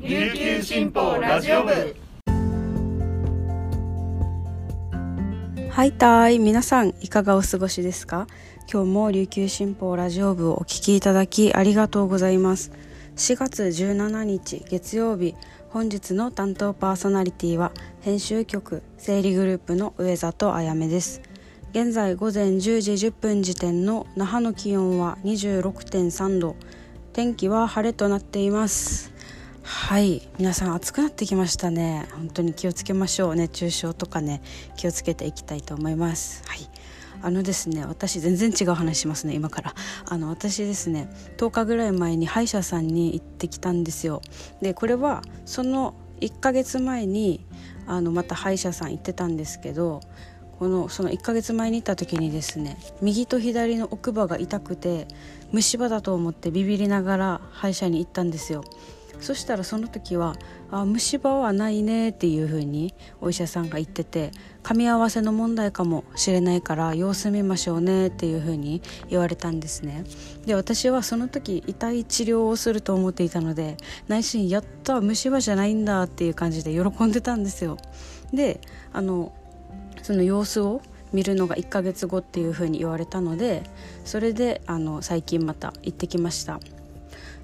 琉球新報ラジオ部。はいたい。皆さんいかがお過ごしですか？今日も琉球新報ラジオ部をお聞きいただきありがとうございます。4月17日月曜日本日の担当パーソナリティは編集局整理グループの上里あやめです。現在午前10時10分時点の那覇の気温は26.3度。天気は晴れとなっています。はい。皆さん暑くなってきましたね。本当に気をつけましょう。熱中症とかね気をつけていきたいと思います。はい。あのですね私全然違う話しますね今から。あの私ですね10日ぐらい前に歯医者さんに行ってきたんですよ。でこれはその1ヶ月前にあのまた歯医者さん行ってたんですけどこのその1ヶ月前に行った時にですね右と左の奥歯が痛くて虫歯だと思ってビビりながら歯医者に行ったんですよ。そしたらその時は「あ虫歯はないね」っていう風にお医者さんが言ってて噛み合わせの問題かもしれないから様子見ましょうねっていう風に言われたんですね。で私はその時痛い治療をすると思っていたので内心「やった虫歯じゃないんだ」っていう感じで喜んでたんですよ。であのその様子を見るのが1ヶ月後っていう風に言われたのでそれであの最近また行ってきました。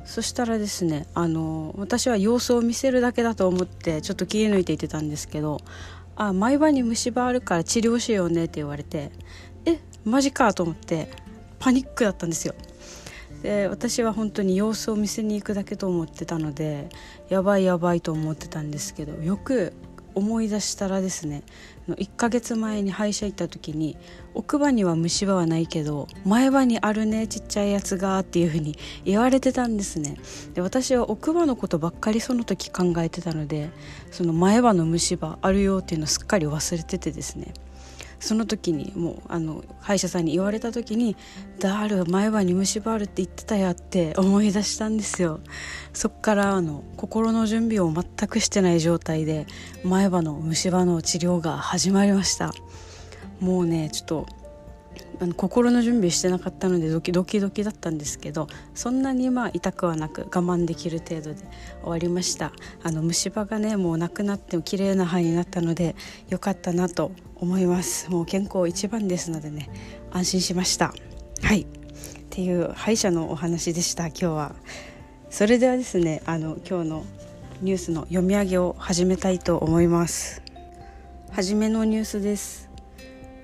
そしたらですねあの私は様子を見せるだけだと思ってちょっと切り抜いていってたんですけど「あ毎晩に虫歯あるから治療しようね」って言われて「えマジか」と思ってパニックだったんですよ。で私は本当に様子を見せに行くだけと思ってたのでやばいやばいと思ってたんですけどよく思い出したらですね1ヶ月前に歯医者行った時に奥歯には虫歯はないけど前歯にあるねちっちゃいやつがっていう風に言われてたんですね。で私は奥歯のことばっかりその時考えてたのでその前歯の虫歯あるよっていうのをすっかり忘れててですね。その時にもうあの歯医者さんに言われた時に「だる前歯に虫歯あるって言ってたや」って思い出したんですよ。そっからあの心の準備を全くしてない状態で前歯の虫歯の治療が始まりました。もうねちょっとあの心の準備してなかったのでドキドキドキだったんですけどそんなにまあ痛くはなく我慢できる程度で終わりました。あの虫歯がねもうなくなっても綺麗な歯になったので良かったなと思います。もう健康一番ですのでね安心しました。はい。っていう歯医者のお話でした今日は。それではですねあの今日のニュースの読み上げを始めたいと思います。はじめのニュースです。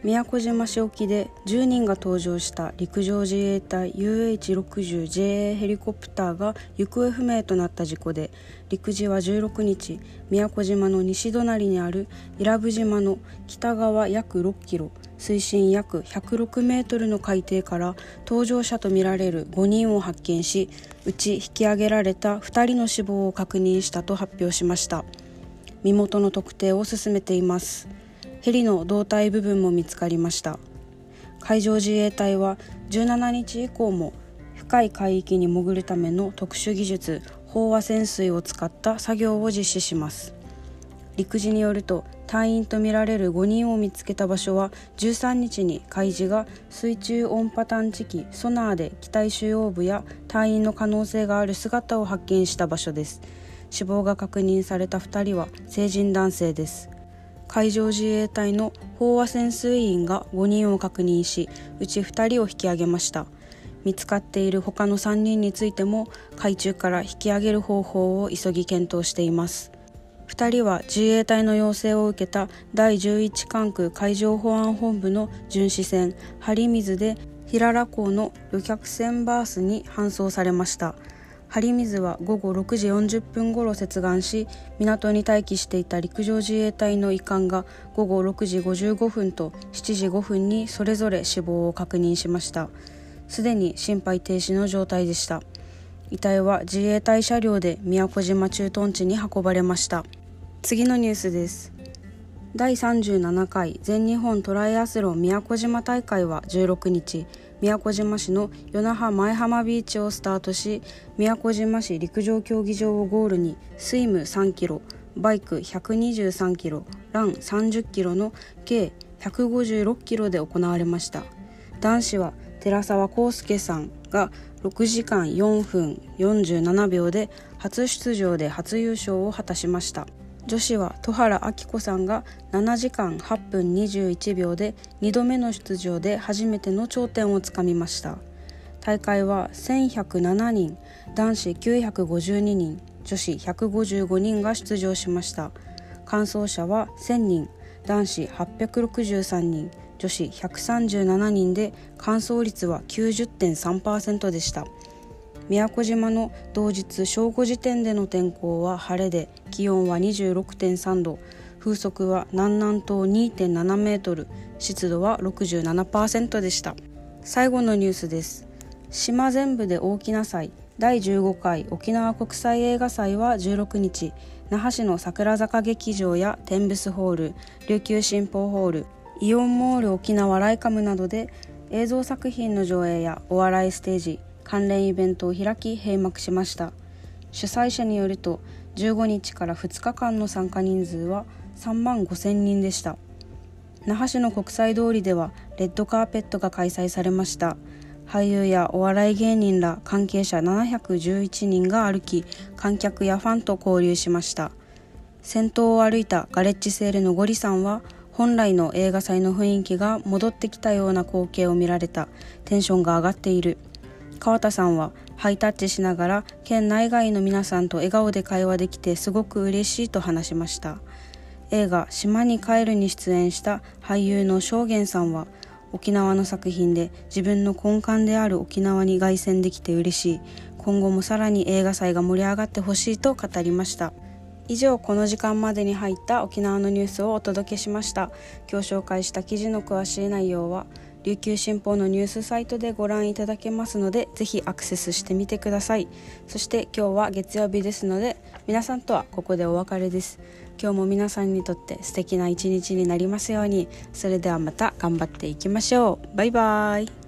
宮古島市沖で10人が搭乗した陸上自衛隊 UH60JA ヘリコプターが行方不明となった事故で陸自は16日宮古島の西隣にある伊良部島の北側約6キロ水深約106メートルの海底から搭乗者とみられる5人を発見しうち引き上げられた2人の死亡を確認したと発表しました。身元の特定を進めています。ヘリの胴体部分も見つかりました。海上自衛隊は17日以降も深い海域に潜るための特殊技術飽和潜水を使った作業を実施します。陸自によると隊員とみられる5人を見つけた場所は13日に海自が水中音波探知機ソナーで機体主要部や隊員の可能性がある姿を発見した場所です。死亡が確認された2人は成人男性です。海上自衛隊の飽和潜水員が5人を確認しうち2人を引き上げました。見つかっている他の3人についても海中から引き上げる方法を急ぎ検討しています。2人は自衛隊の要請を受けた第11管区海上保安本部の巡視船「張水」で平良港の旅客船バースに搬送されました。張水は午後6時40分ごろ接岸し港に待機していた陸上自衛隊の医官が午後6時55分と7時5分にそれぞれ死亡を確認しました。すでに心肺停止の状態でした。遺体は自衛隊車両で宮古島駐屯地に運ばれました。次のニュースです。第37回全日本トライアスロン宮古島大会は16日宮古島市の与那覇前浜ビーチをスタートし宮古島市陸上競技場をゴールにスイム3キロバイク123キロラン30キロの計156キロで行われました。男子は寺沢康介さんが6時間4分47秒で初出場で初優勝を果たしました。女子は戸原明子さんが7時間8分21秒で2度目の出場で初めての頂点をつかみました。大会は1107人男子952人女子155人が出場しました。完走者は1000人男子863人女子137人で完走率は90.3%でした。宮古島の同日正午時点での天候は晴れで気温は26.3度風速は南南東2.7メートル湿度は67%でした。最後のニュースです。島全部で大きな祭第15回沖縄国際映画祭は16日那覇市の桜坂劇場やテンブスホール琉球新報ホールイオンモール沖縄ライカムなどで映像作品の上映やお笑いステージ関連イベントを開き閉幕しました。主催者によると15日から2日間の参加人数は3万5千人でした。那覇市の国際通りではレッドカーペットが開催されました。俳優やお笑い芸人ら関係者711人が歩き観客やファンと交流しました。先頭を歩いたガレッジセールのゴリさんは本来の映画祭の雰囲気が戻ってきたような光景を見られた。テンションが上がっている。川田さんはハイタッチしながら県内外の皆さんと笑顔で会話できてすごく嬉しいと話しました。映画「島に帰る」に出演した俳優の正元さんは沖縄の作品で自分の根幹である沖縄に凱旋できて嬉しい。今後もさらに映画祭が盛り上がってほしいと語りました。以上この時間までに入った沖縄のニュースをお届けしました。今日紹介した記事の詳しい内容は琉球新報のニュースサイトでご覧いただけますのでぜひアクセスしてみてください。そして今日は月曜日ですので皆さんとはここでお別れです。今日も皆さんにとって素敵な一日になりますように。それではまた頑張っていきましょう。バイバーイ。